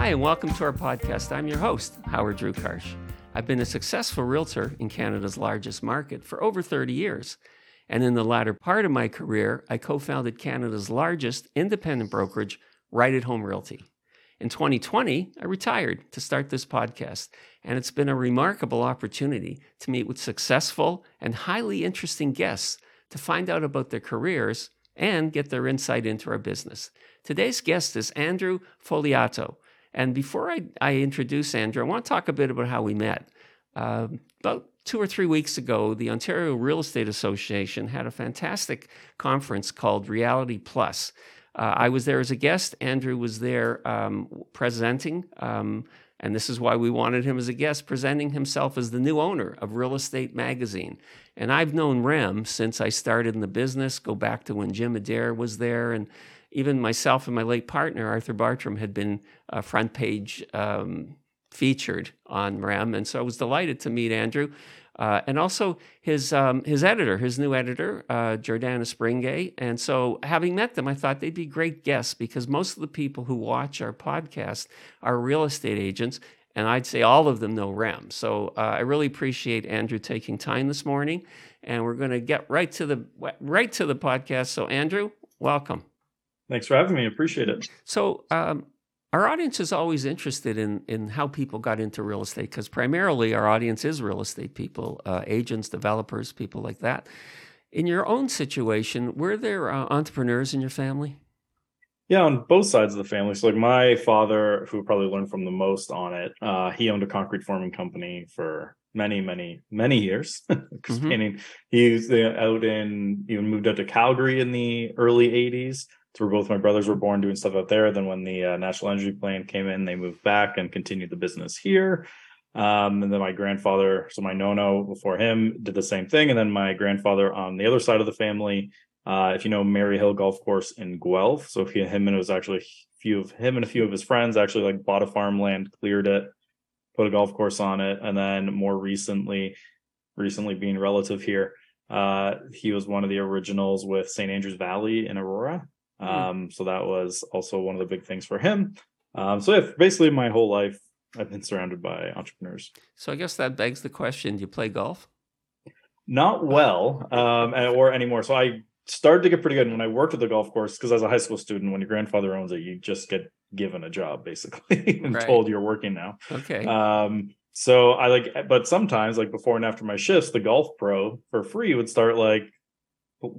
Hi, and welcome to our podcast. I'm your host, Howard Drew Karsh. I've been a successful realtor in Canada's largest market for over 30 years. And in the latter part of my career, I co founded Canada's largest independent brokerage, Right at Home Realty. In 2020, I retired to start this podcast, and it's been a remarkable opportunity to meet with successful and highly interesting guests to find out about their careers and get their insight into our business. Today's guest is Andrew Fogliato. And before I, I introduce Andrew, I want to talk a bit about how we met. Uh, about two or three weeks ago, the Ontario Real Estate Association had a fantastic conference called Reality Plus. Uh, I was there as a guest. Andrew was there um, presenting, um, and this is why we wanted him as a guest, presenting himself as the new owner of Real Estate Magazine. And I've known Rem since I started in the business, go back to when Jim Adair was there. And even myself and my late partner, Arthur Bartram, had been uh, front page um, featured on Rem. And so I was delighted to meet Andrew. Uh, and also his um, his editor, his new editor, uh, Jordana Springay. And so, having met them, I thought they'd be great guests because most of the people who watch our podcast are real estate agents, and I'd say all of them know Rem. So uh, I really appreciate Andrew taking time this morning, and we're going to get right to the right to the podcast. So Andrew, welcome. Thanks for having me. I appreciate it. So um, our audience is always interested in in how people got into real estate because primarily our audience is real estate people, uh, agents, developers, people like that. In your own situation, were there uh, entrepreneurs in your family? Yeah, on both sides of the family. So, like my father, who probably learned from the most on it, uh, he owned a concrete forming company for many, many, many years. mm-hmm. He was uh, out in, he moved out to Calgary in the early '80s. So, both my brothers were born, doing stuff out there. Then, when the uh, National Energy Plan came in, they moved back and continued the business here. Um, and then my grandfather, so my nono before him, did the same thing. And then my grandfather on the other side of the family uh, if you know Mary Hill Golf Course in Guelph, so he, him and it was actually a few of him and a few of his friends actually like bought a farmland, cleared it, put a golf course on it, and then more recently, recently being relative here, uh, he was one of the originals with St. Andrews Valley in Aurora. Hmm. Um, mm. so that was also one of the big things for him. Um, so yeah, basically my whole life I've been surrounded by entrepreneurs. So I guess that begs the question: Do you play golf? Not well, um, or anymore. So I started to get pretty good when I worked at the golf course because as a high school student, when your grandfather owns it, you just get given a job basically and right. told you're working now. Okay. Um, so I like, but sometimes like before and after my shifts, the golf pro for free would start like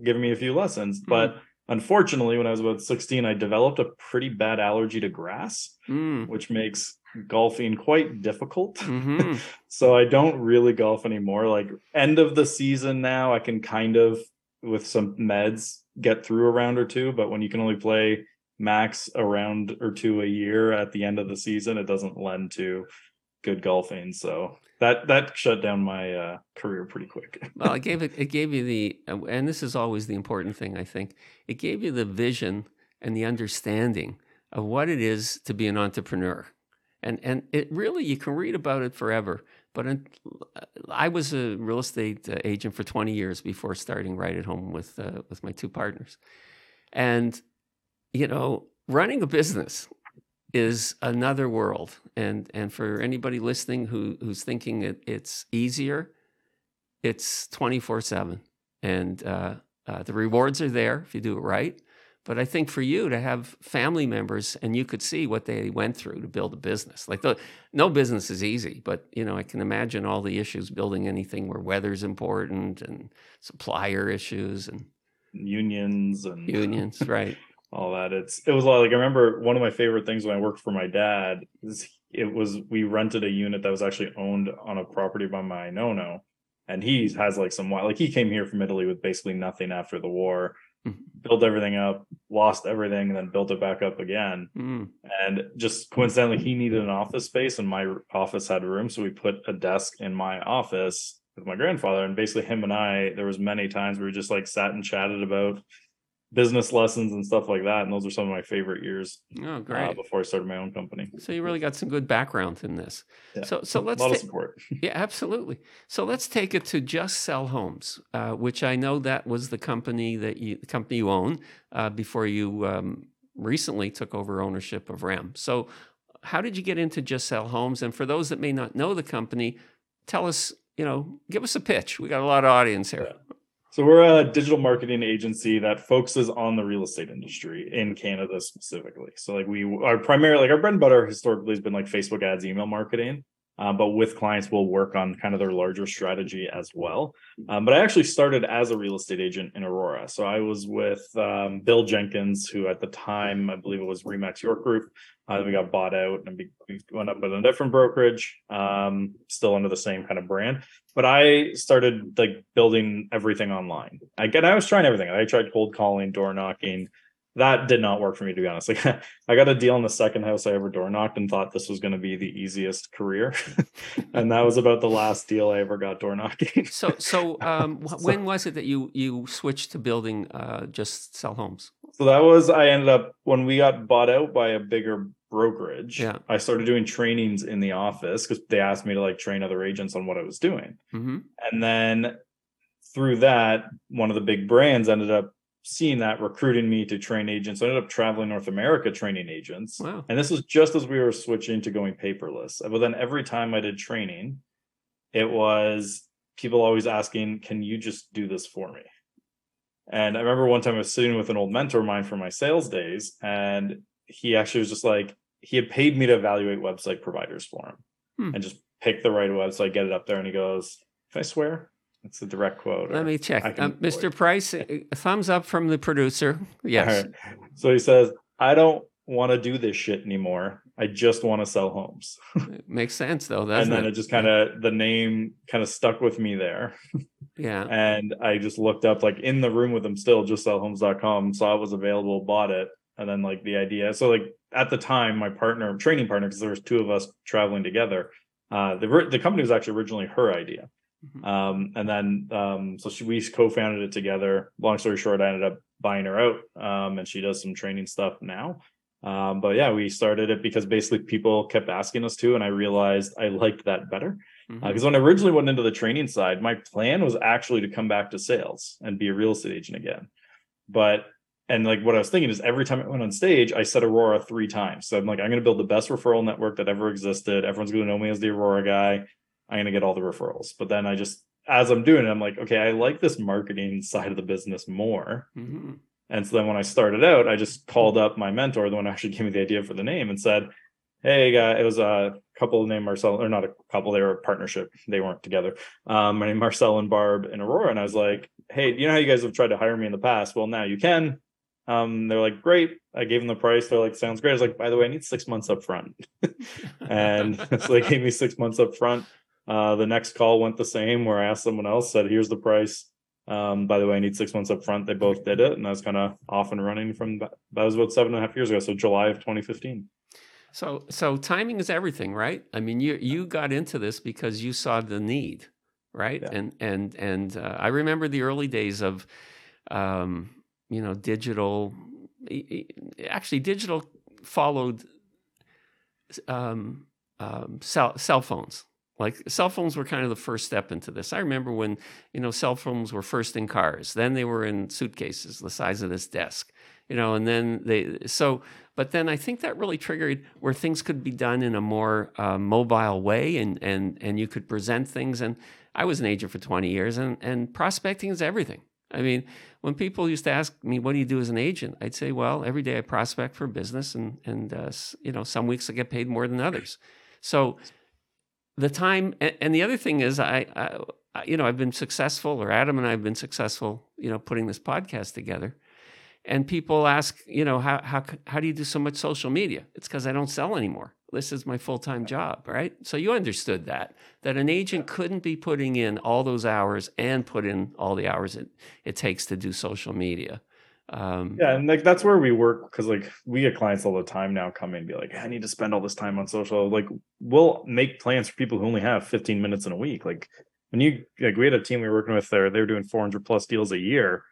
giving me a few lessons. Mm. But unfortunately, when I was about 16, I developed a pretty bad allergy to grass, mm. which makes golfing quite difficult. Mm-hmm. so I don't really golf anymore. Like end of the season now, I can kind of with some meds get through a round or two, but when you can only play max a round or two a year at the end of the season, it doesn't lend to good golfing. So that that shut down my uh, career pretty quick. well, it gave it, it gave you the, and this is always the important thing. I think it gave you the vision and the understanding of what it is to be an entrepreneur, and and it really you can read about it forever. But I was a real estate uh, agent for 20 years before starting right at home with uh, with my two partners, and you know, running a business is another world. And and for anybody listening who who's thinking it, it's easier, it's 24 seven, and uh, uh, the rewards are there if you do it right. But I think for you to have family members and you could see what they went through to build a business, like the, no business is easy, but you know I can imagine all the issues building anything where weather's important and supplier issues and unions and unions, right? All that. It's it was like I remember one of my favorite things when I worked for my dad is it was we rented a unit that was actually owned on a property by my nono, and he has like some like he came here from Italy with basically nothing after the war mm-hmm. built everything up, lost everything, and then built it back up again. Mm. And just coincidentally, he needed an office space, and my office had room, so we put a desk in my office with my grandfather. And basically, him and I, there was many times we just like sat and chatted about business lessons and stuff like that. And those are some of my favorite years. Oh, uh, great! Uh, before I started my own company. So you really got some good background in this. Yeah. So so let's a lot ta- of support. yeah, absolutely. So let's take it to Just Sell Homes, uh, which I know that was the company that you the company you own uh, before you um, recently took over ownership of REM. So how did you get into Just Sell Homes? And for those that may not know the company, tell us, you know, give us a pitch. We got a lot of audience here. Yeah. So we're a digital marketing agency that focuses on the real estate industry in Canada specifically. So like we are primarily like our bread and butter historically has been like Facebook ads, email marketing. Um, but with clients, we'll work on kind of their larger strategy as well. Um, but I actually started as a real estate agent in Aurora. So I was with um, Bill Jenkins, who at the time, I believe it was Remax York Group. Uh, we got bought out and we went up with a different brokerage, um, still under the same kind of brand. But I started like building everything online. Again, I was trying everything. I tried cold calling, door knocking, that did not work for me to be honest. Like I got a deal in the second house I ever door knocked and thought this was going to be the easiest career, and that was about the last deal I ever got door knocking. so, so um, so, when was it that you you switched to building uh, just sell homes? So that was I ended up when we got bought out by a bigger brokerage. Yeah. I started doing trainings in the office because they asked me to like train other agents on what I was doing, mm-hmm. and then through that, one of the big brands ended up seeing that recruiting me to train agents. I ended up traveling North America training agents. Wow. And this was just as we were switching to going paperless. But then every time I did training, it was people always asking, Can you just do this for me? And I remember one time I was sitting with an old mentor of mine from my sales days, and he actually was just like, he had paid me to evaluate website providers for him hmm. and just pick the right website, get it up there. And he goes, If I swear, it's a direct quote. Let me check. Um, Mr. Price, uh, thumbs up from the producer. Yes. Right. So he says, I don't want to do this shit anymore. I just want to sell homes. makes sense though, and then it? it just kind of the name kind of stuck with me there. yeah. And I just looked up like in the room with him still, just sellhomes.com, saw it was available, bought it. And then like the idea. So like at the time, my partner, training partner, because there was two of us traveling together. Uh, the the company was actually originally her idea. Mm-hmm. Um, and then um, so she, we co-founded it together. Long story short, I ended up buying her out, um, and she does some training stuff now. Um, but yeah, we started it because basically people kept asking us to, and I realized I liked that better. Because mm-hmm. uh, when I originally went into the training side, my plan was actually to come back to sales and be a real estate agent again. But and like what I was thinking is every time I went on stage, I said Aurora three times. So I'm like, I'm going to build the best referral network that ever existed. Everyone's going to know me as the Aurora guy. I'm going to get all the referrals. But then I just, as I'm doing it, I'm like, okay, I like this marketing side of the business more. Mm-hmm. And so then when I started out, I just called up my mentor, the one who actually gave me the idea for the name, and said, Hey, guy, it was a couple named Marcel, or not a couple, they were a partnership. They weren't together. Um, my name Marcel and Barb in Aurora. And I was like, Hey, you know how you guys have tried to hire me in the past? Well, now you can. Um, they're like, great. I gave them the price. They're like, sounds great. I was like, by the way, I need six months up front. and so they gave me six months up front. Uh, the next call went the same where I asked someone else, said, here's the price. Um, by the way, I need six months up front. They both did it. And I was kind of off and running from that was about seven and a half years ago. So July of 2015. So, so timing is everything, right? I mean, you, you got into this because you saw the need, right? Yeah. And, and, and, uh, I remember the early days of, um, you know, digital, actually digital followed, um, um, cell, cell phones like cell phones were kind of the first step into this. I remember when, you know, cell phones were first in cars, then they were in suitcases the size of this desk, you know, and then they, so, but then I think that really triggered where things could be done in a more uh, mobile way and, and, and you could present things. And I was an agent for 20 years and, and prospecting is everything. I mean, when people used to ask me, "What do you do as an agent?" I'd say, "Well, every day I prospect for business, and and uh, you know, some weeks I get paid more than others." So the time and, the other thing is I, I, you know i've been successful or adam and i've been successful you know putting this podcast together. And people ask you know how how how do you do so much social media? It's because i don't sell anymore. This is my full-time job right? So you understood that that an agent couldn't be putting in all those hours and put in all the hours it, it takes to do social media um, yeah, and like that's where we work because like we get clients all the time now come in and be like, I need to spend all this time on social. Like we'll make plans for people who only have 15 minutes in a week. Like when you like we had a team we were working with there, they were doing 400 plus deals a year.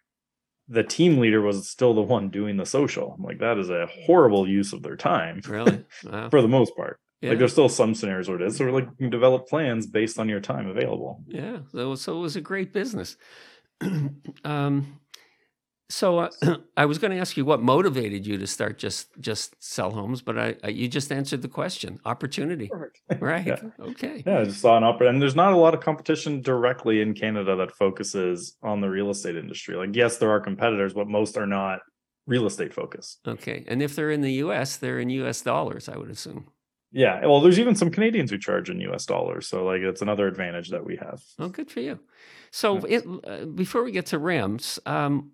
The team leader was still the one doing the social. I'm like that is a horrible use of their time. Really, wow. for the most part. Yeah. Like there's still some scenarios where it is. So we're like you can develop plans based on your time available. Yeah. So so it was a great business. um So uh, I was going to ask you what motivated you to start just just sell homes, but I, I you just answered the question: opportunity. Perfect. Right. Yeah. Okay. Yeah, I just saw an opportunity, and there's not a lot of competition directly in Canada that focuses on the real estate industry. Like, yes, there are competitors, but most are not real estate focused. Okay. And if they're in the U.S., they're in U.S. dollars, I would assume. Yeah, well, there's even some Canadians who charge in U.S. dollars, so like it's another advantage that we have. Oh, good for you. So, it, uh, before we get to REMS, um,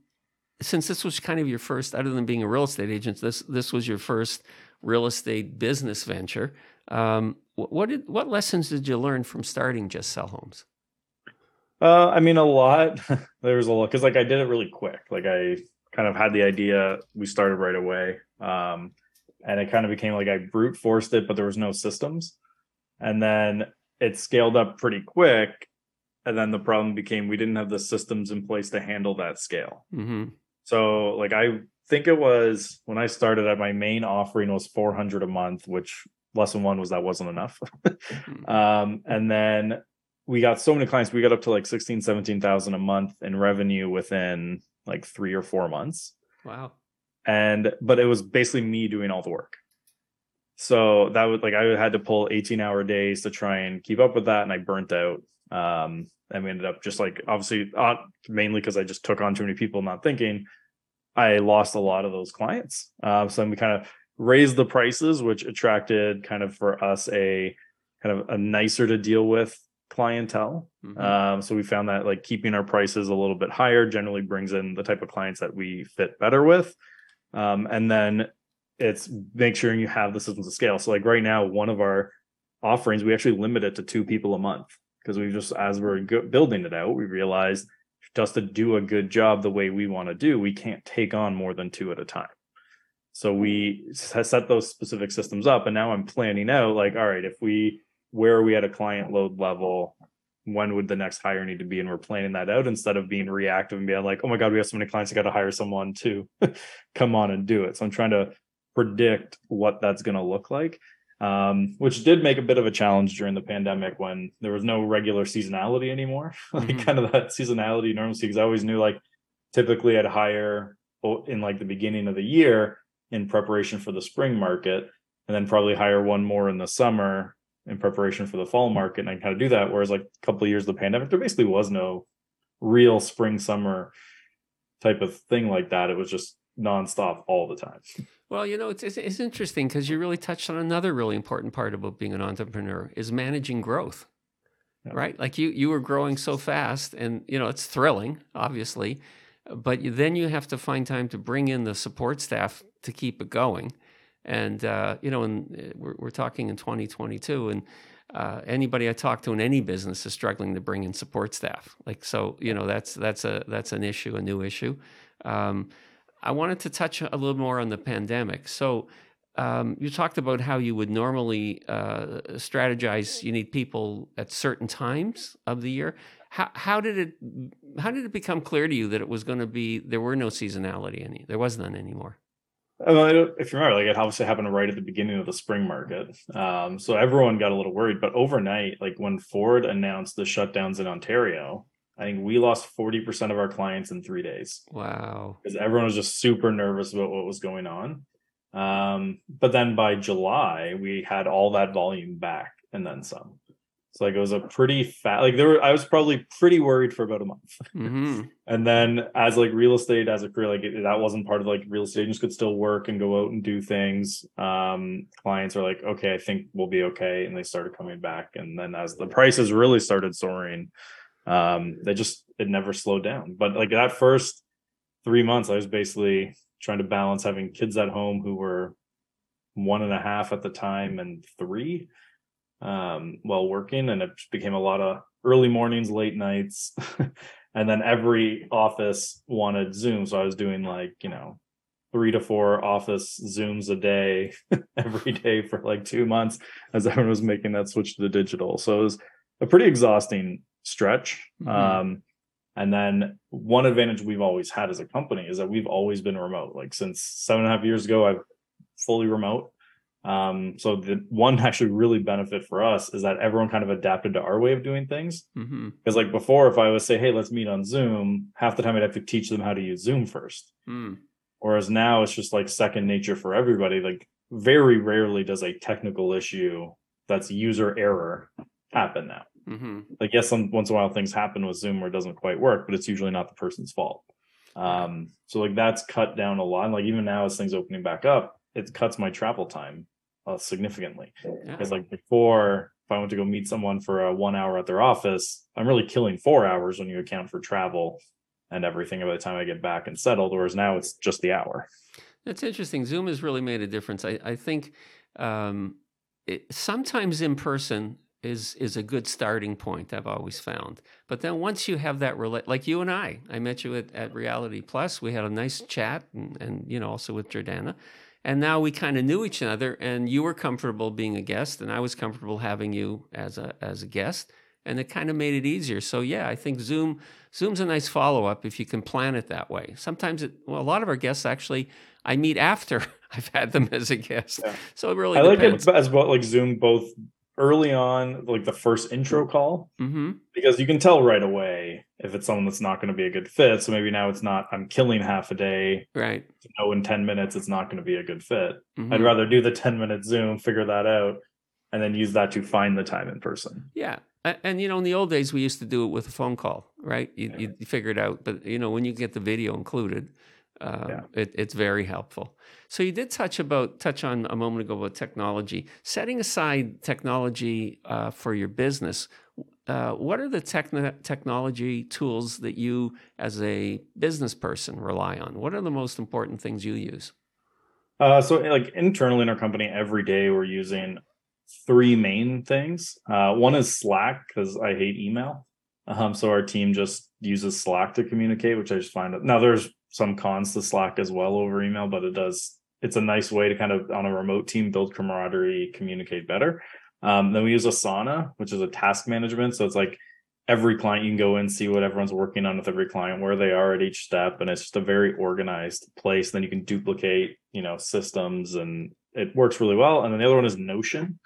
since this was kind of your first, other than being a real estate agent, this this was your first real estate business venture. Um, what did what lessons did you learn from starting Just Sell Homes? Uh, I mean, a lot. there was a lot because like I did it really quick. Like I kind of had the idea. We started right away, um, and it kind of became like I brute forced it, but there was no systems. And then it scaled up pretty quick. And then the problem became we didn't have the systems in place to handle that scale. hmm So like I think it was when I started at my main offering was 400 a month, which lesson one was that wasn't enough. um, and then we got so many clients, we got up to like 16, 17,000 a month in revenue within like three or four months. Wow. And, but it was basically me doing all the work. So that was like, I had to pull 18 hour days to try and keep up with that. And I burnt out. Um, and we ended up just like, obviously, uh, mainly because I just took on too many people, not thinking. I lost a lot of those clients. Um, so then we kind of raised the prices, which attracted kind of for us a kind of a nicer to deal with clientele. Mhm. Um, so we found that like keeping our prices a little bit higher generally brings in the type of clients that we fit better with. Um, and then it's make sure you have the systems of scale. So like right now, one of our offerings, we actually limit it to two people a month because we just as we're go- building it out, we realized just to do a good job the way we want to do, we can't take on more than two at a time. So we set those specific systems up, and now I'm planning out like, all right, if we where are we at a client load level? When would the next hire need to be? And we're planning that out instead of being reactive and being like, oh my God, we have so many clients, I got to hire someone to come on and do it. So I'm trying to predict what that's going to look like, um, which did make a bit of a challenge during the pandemic when there was no regular seasonality anymore. like Mhm. kind of that seasonality normalcy, because I always knew like typically I'd hire in like the beginning of the year in preparation for the spring market, and then probably hire one more in the summer in preparation for the fall market. And I kind of do that. Whereas like a couple of years of the pandemic, there basically was no real spring summer type of thing like that. It was just nonstop all the time. Well, you know, it's it's, it's interesting because you really touched on another really important part about being an entrepreneur is managing growth. Yeah. Right? Like you you were growing so fast and you know, it's thrilling, obviously, but you, then you have to find time to bring in the support staff to keep it going. And uh, you know, and uh, we're we're talking in 2022 and uh, anybody I talk to in any business is struggling to bring in support staff. Like so, you know, that's that's a that's an issue, a new issue. Um, I wanted to touch a little more on the pandemic. So, um, you talked about how you would normally uh, strategize. You need people at certain times of the year. How, how did it how did it become clear to you that it was going to be there were no seasonality any there was none anymore? If you remember, like it obviously happened right at the beginning of the spring market. Um, so everyone got a little worried. But overnight, like when Ford announced the shutdowns in Ontario, I think we lost 40% of our clients in three days. Wow. because everyone was just super nervous about what was going on. Um, but then by July, we had all that volume back and then some. So like it was a pretty fat like there were I was probably pretty worried for about a month. hmm And then as like real estate as a career, like it, that wasn't part of like real estate agents could still work and go out and do things. Um, clients are like, okay, I think we'll be okay. And they started coming back. And then as the prices really started soaring, um, they just it never slowed down. But like that first three months, I was basically trying to balance having kids at home who were one and a half at the time and three um while working. And it became a lot of early mornings late nights. And then every office wanted zoom. So i was doing like you know three to four office zooms a day every day for like two months as everyone was making that switch to the digital. So it was a pretty exhausting stretch Mhm. um and then one advantage we've always had as a company is that we've always been remote like since seven and a half years ago i've fully remote Um, so the one actually really benefit for us is that everyone kind of adapted to our way of doing things. Because Mm-hmm. like before, if I was say, hey, let's meet on Zoom, half the time I'd have to teach them how to use Zoom first. Mm. Whereas now it's just like second nature for everybody. Like very rarely does a technical issue that's user error happen now. Mm-hmm. Like yes, some once in a while things happen with Zoom where it doesn't quite work, but it's usually not the person's fault. Um, so like that's cut down a lot. And like even now as things opening back up, it cuts my travel time uh, significantly. Yeah. Because like before, if I went to go meet someone for a one hour at their office, I'm really killing four hours when you account for travel and everything by the time I get back and settled. Whereas now it's just the hour. That's interesting. Zoom has really made a difference. I, I think um, it, sometimes in person is is a good starting point. I've always found, but then once you have that relate, like you and I, I met you at, at Reality Plus. We had a nice chat, and, and you know also with Jordana, and now we kind of knew each other. And you were comfortable being a guest, and I was comfortable having you as a as a guest, and it kind of made it easier. So yeah, I think Zoom Zoom's a nice follow up if you can plan it that way. Sometimes it well, a lot of our guests actually I meet after I've had them as a guest. Yeah. So it really I like it as well, like Zoom both early on, like the first intro call, hmm because you can tell right away if it's someone that's not going to be a good fit. So maybe now it's not, I'm killing half a day. Right. To know in 10 minutes it's not going to be a good fit. Mhm. I'd rather do the 10 minute Zoom, figure that out, and then use that to find the time in person. Yeah. And, you know, in the old days, we used to do it with a phone call, right? You, you, you figure it out. But, you know, when you get the video included, um, Yeah. it, it's very helpful. So you did touch about touch on a moment ago about technology. Setting aside technology uh, for your business, uh, what are the techn- technology tools that you, as a business person, rely on? What are the most important things you use? Uh, so like internally in our company, every day we're using three main things. Uh, one is Slack because I hate email. Um, so our team just uses Slack to communicate, which I just find now there's some cons to Slack as well over email, but it does it's a nice way to kind of on a remote team build camaraderie, communicate better. Um, then we use Asana, which is a task management. So it's like every client you can go in see what everyone's working on with every client where they are at each step and it's just a very organized place then you can duplicate you know systems and it works really well and then the other one is notion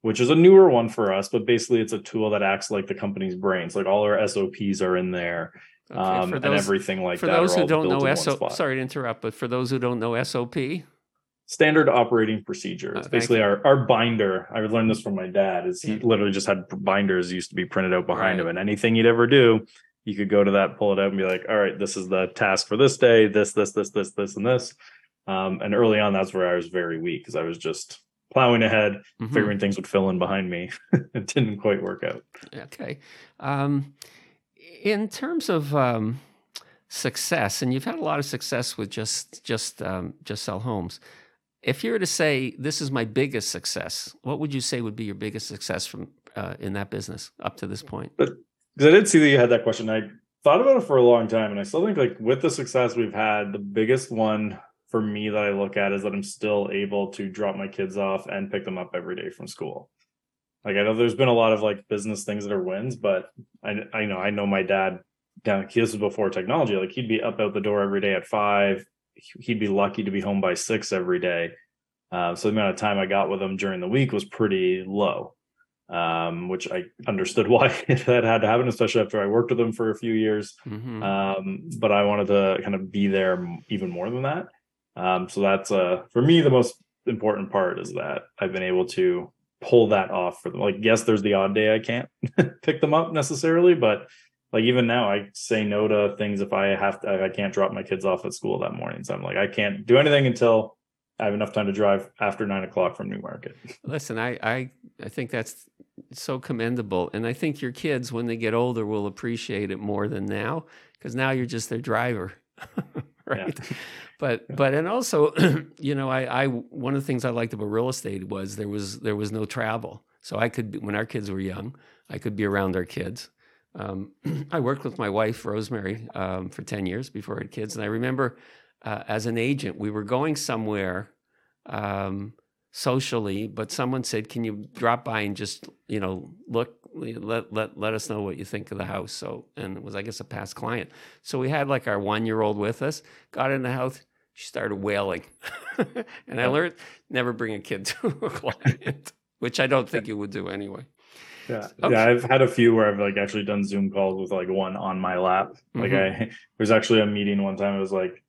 which is a newer one for us but basically it's a tool that acts like the company's brains like all our sops are in there Okay, um, for and everything like for that For those who don't know SOP, sorry to interrupt, but for those who don't know SOP, standard operating procedure. Uh, It's basically our, our binder. I learned this from my dad. Is he Yeah. literally just had binders used to be printed out behind Right. him, and anything you'd ever do, you could go to that, pull it out, and be like, "All right, this is the task for this day. This, this, this, this, this, and this." Um, and early on, that's where I was very weak because I was just plowing ahead, Mhm. figuring things would fill in behind me. it didn't quite work out. Okay. Um, in terms of um, success, and you've had a lot of success with just just um, just sell homes. If you were to say this is my biggest success, what would you say would be your biggest success from uh, in that business up to this point? because I did see that you had that question. I thought about it for a long time, and I still think like with the success we've had, the biggest one for me that I look at is that I'm still able to drop my kids off and pick them up every day from school. Like I know there's been a lot of like business things that are wins, but I I know I know my dad down this was before technology. Like he'd be up out the door every day at five. He'd be lucky to be home by six every day. Uh, so the amount of time I got with him during the week was pretty low um, which I understood why that had to happen, especially after I worked with him for a few years. hmm Um, but I wanted to kind of be there even more than that. Um, so that's uh, for me the most important part is that I've been able to pull that off for them. Like, yes, there's the odd day I can't pick them up necessarily, but like even now I say no to things if I have to, I can't drop my kids off at school that morning. So I'm like, I can't do anything until I have enough time to drive after nine o'clock from Newmarket. Listen, I, I I think that's so commendable, and I think your kids, when they get older, will appreciate it more than now because now you're just their driver, right? But but and also, you know, I I one of the things I liked about real estate was there was there was no travel, so I could when our kids were young, I could be around our kids. Um, I worked with my wife Rosemary um, for ten years before I had kids, and I remember uh, as an agent, we were going somewhere. Um, socially, but someone said, "Can you drop by and just you know look let let let us know what you think of the house?" So and it was I guess a past client. So we had like our one year old with us, got in the house. she started wailing. and I learned never bring a kid to a client, which I don't think you would do anyway. Yeah. Okay. Yeah. I've had a few where I've like actually done Zoom calls with like one on my lap. Like mm-hmm. I, there's actually a meeting one time. It was like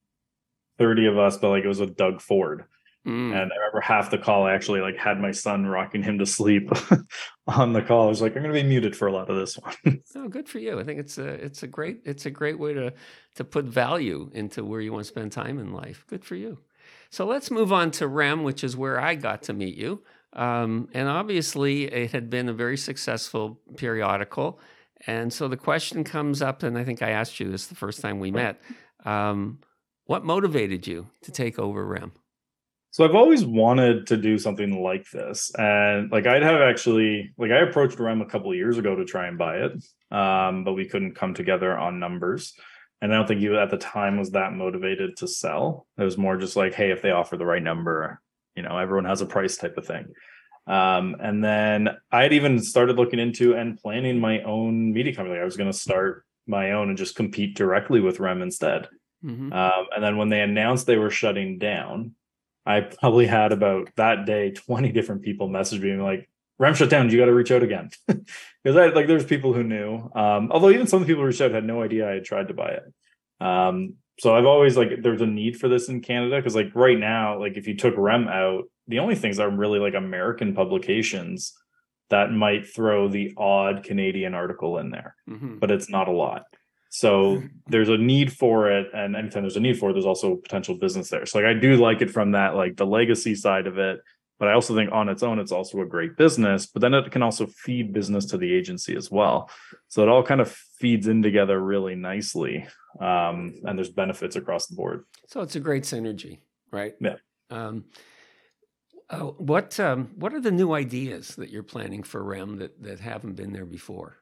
30 of us, but like it was with Doug Ford. Mm. And I remember half the call I actually like had my son rocking him to sleep on the call. I was like, I'm gonna be muted for a lot of this one. oh, good for you. I think it's a it's a great it's a great way to to put value into where you want to spend time in life. Good for you. So let's move on to REM, which is where I got to meet you. Um, and obviously, it had been a very successful periodical. And so the question comes up, and I think I asked you this the first time we met. Um, what motivated you to take over REM? So I've always wanted to do something like this, and like I'd have actually like I approached REM a couple of years ago to try and buy it, um, but we couldn't come together on numbers. And I don't think you at the time was that motivated to sell. It was more just like, hey, if they offer the right number, you know, everyone has a price type of thing. Um, and then I had even started looking into and planning my own media company. I was going to start my own and just compete directly with REM instead. Mm-hmm. Um, and then when they announced they were shutting down, I probably had about that day 20 different people message me like, Rem shut down. You got to reach out again because I like there's people who knew. Um, although even some of the people who reached out had no idea I had tried to buy it. Um, so I've always like there's a need for this in Canada because like right now, like if you took Rem out, the only things are really like American publications that might throw the odd Canadian article in there, mm-hmm. but it's not a lot. So there's a need for it, and anytime there's a need for it, there's also potential business there. So like I do like it from that like the legacy side of it, but I also think on its own it's also a great business. But then it can also feed business to the agency as well. So it all kind of feeds in together really nicely, um, and there's benefits across the board. So it's a great synergy, right? Yeah. Um, uh, what um, what are the new ideas that you're planning for REM that that haven't been there before?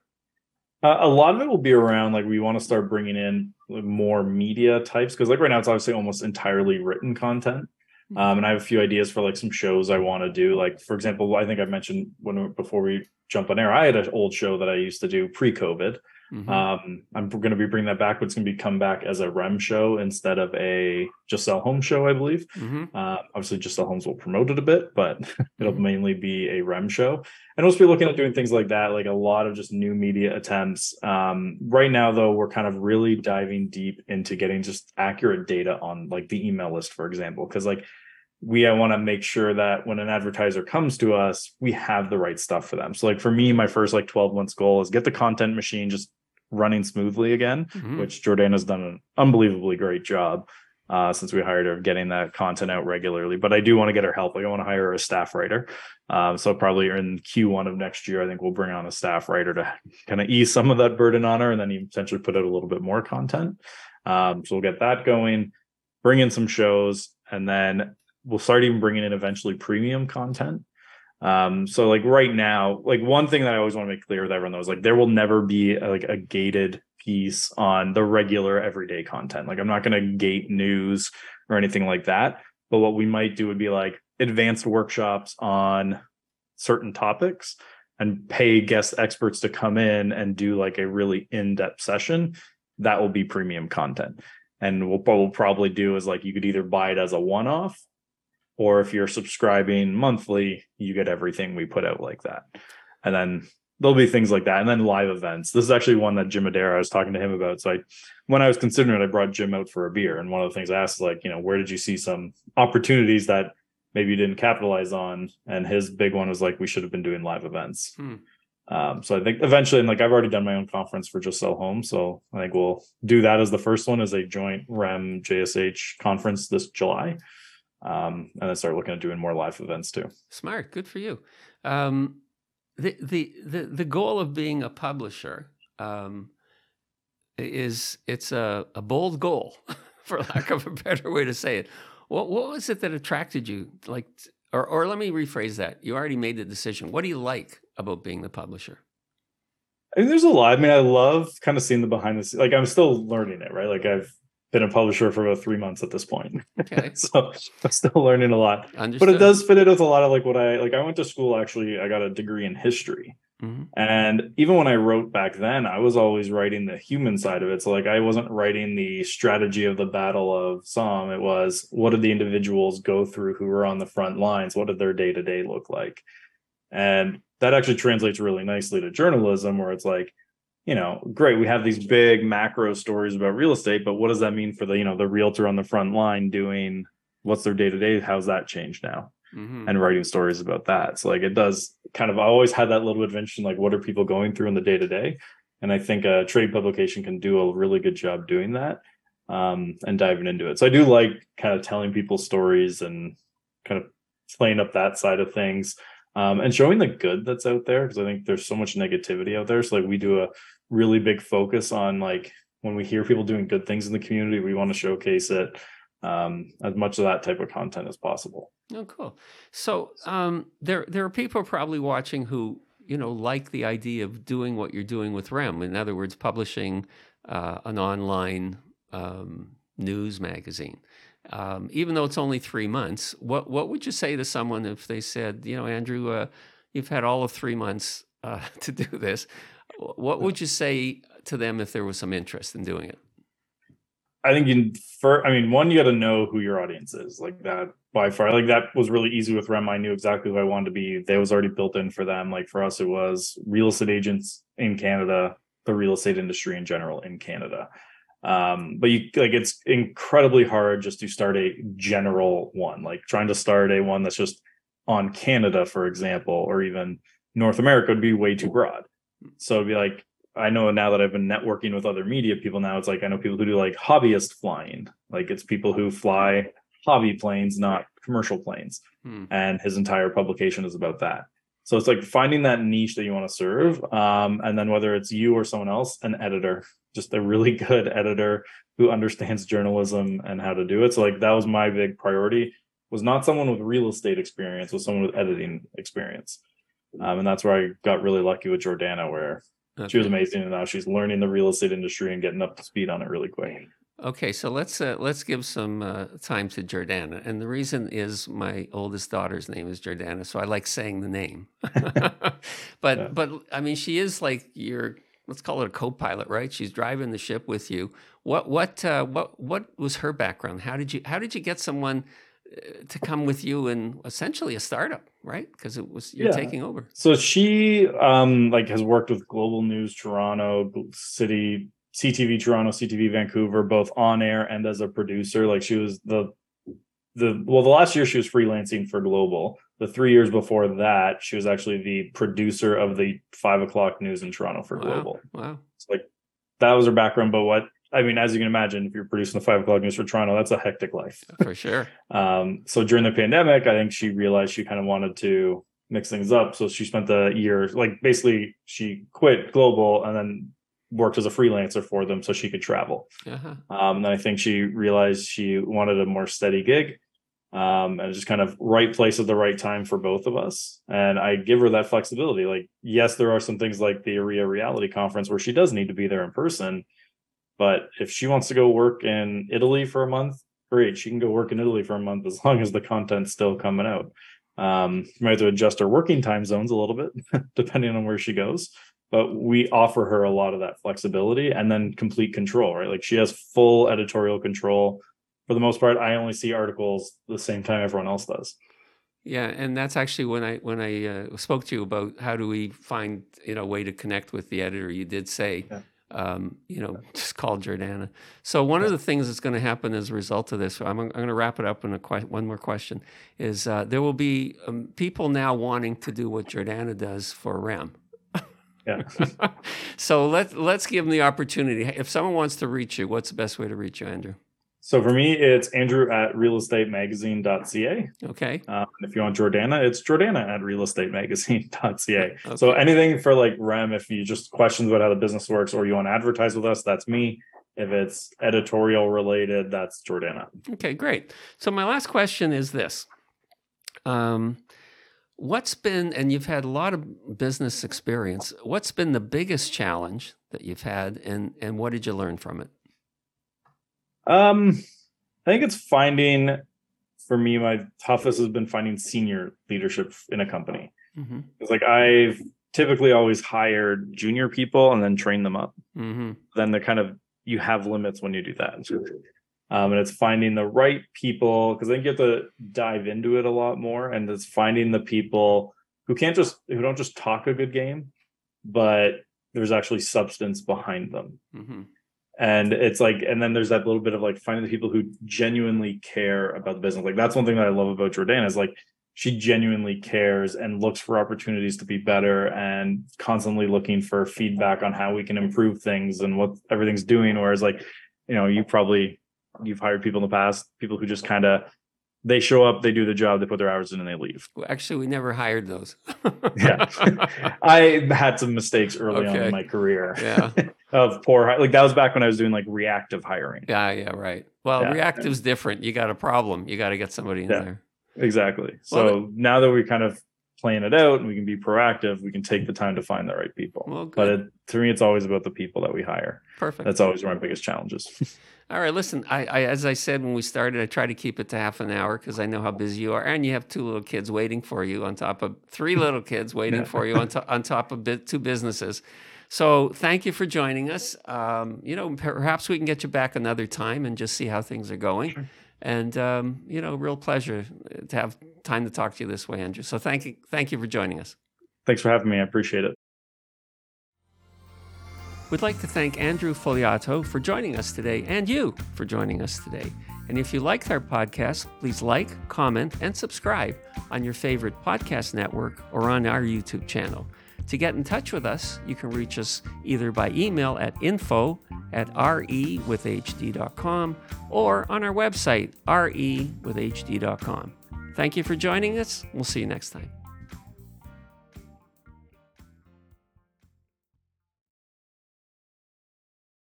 Uh, a lot of it will be around like we want to start bringing in more media types because like right now it's obviously almost entirely written content. Um, and I have a few ideas for like some shows I want to do. Like for example, I think I mentioned when before we jump on air, I had an old show that I used to do pre-COVID Mm-hmm. Um, I'm going to be bringing that back. It's going to be come back as a REM show instead of a Just Sell Home show, I believe. Mm-hmm. Uh, obviously, Just Sell Homes will promote it a bit, but it'll mm-hmm. mainly be a REM show. And we'll be looking at doing things like that, like a lot of just new media attempts. Um, right now, though, we're kind of really diving deep into getting just accurate data on like the email list, for example, because like we want to make sure that when an advertiser comes to us, we have the right stuff for them. So like for me, my first like 12 months goal is get the content machine just running smoothly again, mm-hmm. which Jordan has done an unbelievably great job uh, since we hired her getting that content out regularly. But I do want to get her help. Like I want to hire a staff writer. Um, so probably in Q1 of next year, I think we'll bring on a staff writer to kind of ease some of that burden on her, and then essentially put out a little bit more content. Um, so we'll get that going, bring in some shows, and then we'll start even bringing in eventually premium content. Um, so like right now, like one thing that I always want to make clear with everyone though is like there will never be a, like a gated piece on the regular everyday content. Like I'm not going to gate news or anything like that. But what we might do would be like advanced workshops on certain topics and pay guest experts to come in and do like a really in-depth session. That will be premium content. And what we'll probably do is like you could either buy it as a one-off or if you're subscribing monthly, you get everything we put out like that. And then there'll be things like that. And then live events. This is actually one that Jim Adair, I was talking to him about. So I, when I was considering it, I brought Jim out for a beer. And one of the things I asked, like, you know, where did you see some opportunities that maybe you didn't capitalize on? And his big one was like, we should have been doing live events. Hmm. Um, so I think eventually, and like I've already done my own conference for Just Sell Home, so I think we'll do that as the first one as a joint REM JSH conference this July um, and then start looking at doing more live events too. Smart, good for you. Um, the, the the the goal of being a publisher um, is it's a, a bold goal, for lack of a better way to say it. What what was it that attracted you? Like, or or let me rephrase that. You already made the decision. What do you like about being the publisher? I mean, there's a lot. I mean, I love kind of seeing the behind the scenes. Like, I'm still learning it, right? Like, I've been a publisher for about three months at this point. Okay. so I'm still learning a lot. Understood. But it does fit in with a lot of like what I like. I went to school actually, I got a degree in history. Mm-hmm. And even when I wrote back then, I was always writing the human side of it. So like I wasn't writing the strategy of the Battle of Somme. It was what did the individuals go through who were on the front lines? What did their day to day look like? And that actually translates really nicely to journalism, where it's like, you know, great, we have these big macro stories about real estate, but what does that mean for the, you know, the realtor on the front line doing what's their day to day? How's that changed now? mm-hmm. and writing stories about that. So like it does kind of I always had that little adventure like what are people going through in the day to day, and I think a trade publication can do a really good job doing that um, and diving into it. So I do like kind of telling people stories and kind of playing up that side of things um, and showing the good that's out there because I think there's so much negativity out there. So like we do a really big focus on like when we hear people doing good things in the community, we want to showcase it um, as much of that type of content as possible. Oh, cool. So um, there there are people probably watching who you know like the idea of doing what you're doing with REM. In other words, publishing uh, an online um, news magazine. Um, even though it's only three months, what what would you say to someone if they said, you know, Andrew, uh, you've had all of three months uh, to do this? What would you say to them if there was some interest in doing it? I think in for I mean, one, you got to know who your audience is. Like that by far. Like that was really easy with Rem. I knew exactly who I wanted to be. That was already built in for them. Like for us, it was real estate agents in Canada, the real estate industry in general in Canada. Um, but you like it's incredibly hard just to start a general one, like trying to start a one that's just on Canada, for example, or even North America would be way too broad. So it'd be like I know now that I've been networking with other media people now, it's like I know people who do like hobbyist flying. Like it's people who fly hobby planes, not commercial planes. Hmm. And his entire publication is about that. So it's like finding that niche that you want to serve. Um, and then whether it's you or someone else, an editor, just a really good editor who understands journalism and how to do it. So like that was my big priority was not someone with real estate experience, was someone with editing experience. Um, and that's where I got really lucky with Jordana, where Okay. She was amazing, and now she's learning the real estate industry and getting up to speed on it really quick. Okay, so let's uh, let's give some uh, time to Jordana, and the reason is my oldest daughter's name is Jordana, so I like saying the name. but yeah. but I mean, she is like your let's call it a co-pilot, right? She's driving the ship with you. What what uh, what what was her background? How did you how did you get someone to come with you in essentially a startup, right? Because it was you're yeah. taking over. So she um like has worked with Global News Toronto, City, CTV Toronto, CTV Vancouver, both on air and as a producer. Like she was the the well, the last year she was freelancing for Global. The three years before that, she was actually the producer of the five o'clock news in Toronto for wow. Global. Wow. So like that was her background. But what I mean, as you can imagine, if you're producing the five o'clock news for Toronto, that's a hectic life. For sure. um, so during the pandemic, I think she realized she kind of wanted to mix things up. So she spent the year, like basically, she quit Global and then worked as a freelancer for them so she could travel. Uh-huh. Um, and then I think she realized she wanted a more steady gig. Um, and just kind of right place at the right time for both of us. And I give her that flexibility. Like, yes, there are some things like the OREA Reality Conference where she does need to be there in person but if she wants to go work in Italy for a month, great. She can go work in Italy for a month as long as the content's still coming out. Um, might have to adjust her working time zones a little bit depending on where she goes. But we offer her a lot of that flexibility and then complete control, right? Like she has full editorial control. For the most part, I only see articles the same time everyone else does. Yeah, and that's actually when I when I uh, spoke to you about how do we find you know a way to connect with the editor. You did say yeah um, you know, just call Jordana. So one of the things that's going to happen as a result of this, I'm, I'm going to wrap it up in a que- one more question, is uh, there will be um, people now wanting to do what Jordana does for REM. Yeah. so let let's give them the opportunity. If someone wants to reach you, what's the best way to reach you, Andrew? So for me, it's Andrew at realestatemagazine.ca. Okay. Um, if you want Jordana, it's Jordana at realestatemagazine.ca. Okay. So anything for like REM, if you just questions about how the business works or you want to advertise with us, that's me. If it's editorial related, that's Jordana. Okay, great. So my last question is this. Um, what's been, and you've had a lot of business experience, what's been the biggest challenge that you've had and, and what did you learn from it? Um, I think it's finding for me my toughest has been finding senior leadership in a company. Mm-hmm. It's like I've typically always hired junior people and then train them up. Mm-hmm. Then they're kind of you have limits when you do that. Um, and it's finding the right people because then you have to dive into it a lot more. And it's finding the people who can't just who don't just talk a good game, but there's actually substance behind them. Mm-hmm. And it's like, and then there's that little bit of like finding the people who genuinely care about the business. Like that's one thing that I love about Jordan is like she genuinely cares and looks for opportunities to be better and constantly looking for feedback on how we can improve things and what everything's doing. Whereas like, you know, you probably you've hired people in the past, people who just kind of they show up, they do the job, they put their hours in, and they leave. Well, actually, we never hired those. yeah, I had some mistakes early Okay. on in my career yeah, of poor like that was back when I was doing like reactive hiring. yeah, yeah. Right. Well, Yeah. reactive's different. You got a problem. You got to get somebody in Yeah. there. Exactly. Well, So now that we're kind of playing it out and we can be proactive, we can take the time to find the right people. Well, but it, to me, it's always about the people that we hire. Perfect. That's always one of my biggest challenges. All right, listen. I, I, as I said when we started, I try to keep it to half an hour because I know how busy you are, and you have two little kids waiting for you on top of three little kids waiting Yeah. for you on, to, on top of two businesses. So thank you for joining us. Um, you know, perhaps we can get you back another time and just see how things are going. And um, you know, real pleasure to have time to talk to you this way, Andrew. So thank you, thank you for joining us. Thanks for having me. I appreciate it. We'd like to thank Andrew Fogliato for joining us today and you for joining us today. And if you liked our podcast, please like, comment, and subscribe on your favorite podcast network or on our YouTube channel. To get in touch with us, you can reach us either by email at info at rewithhd.com or on our website, rewithhd.com. Thank you for joining us. We'll see you next time.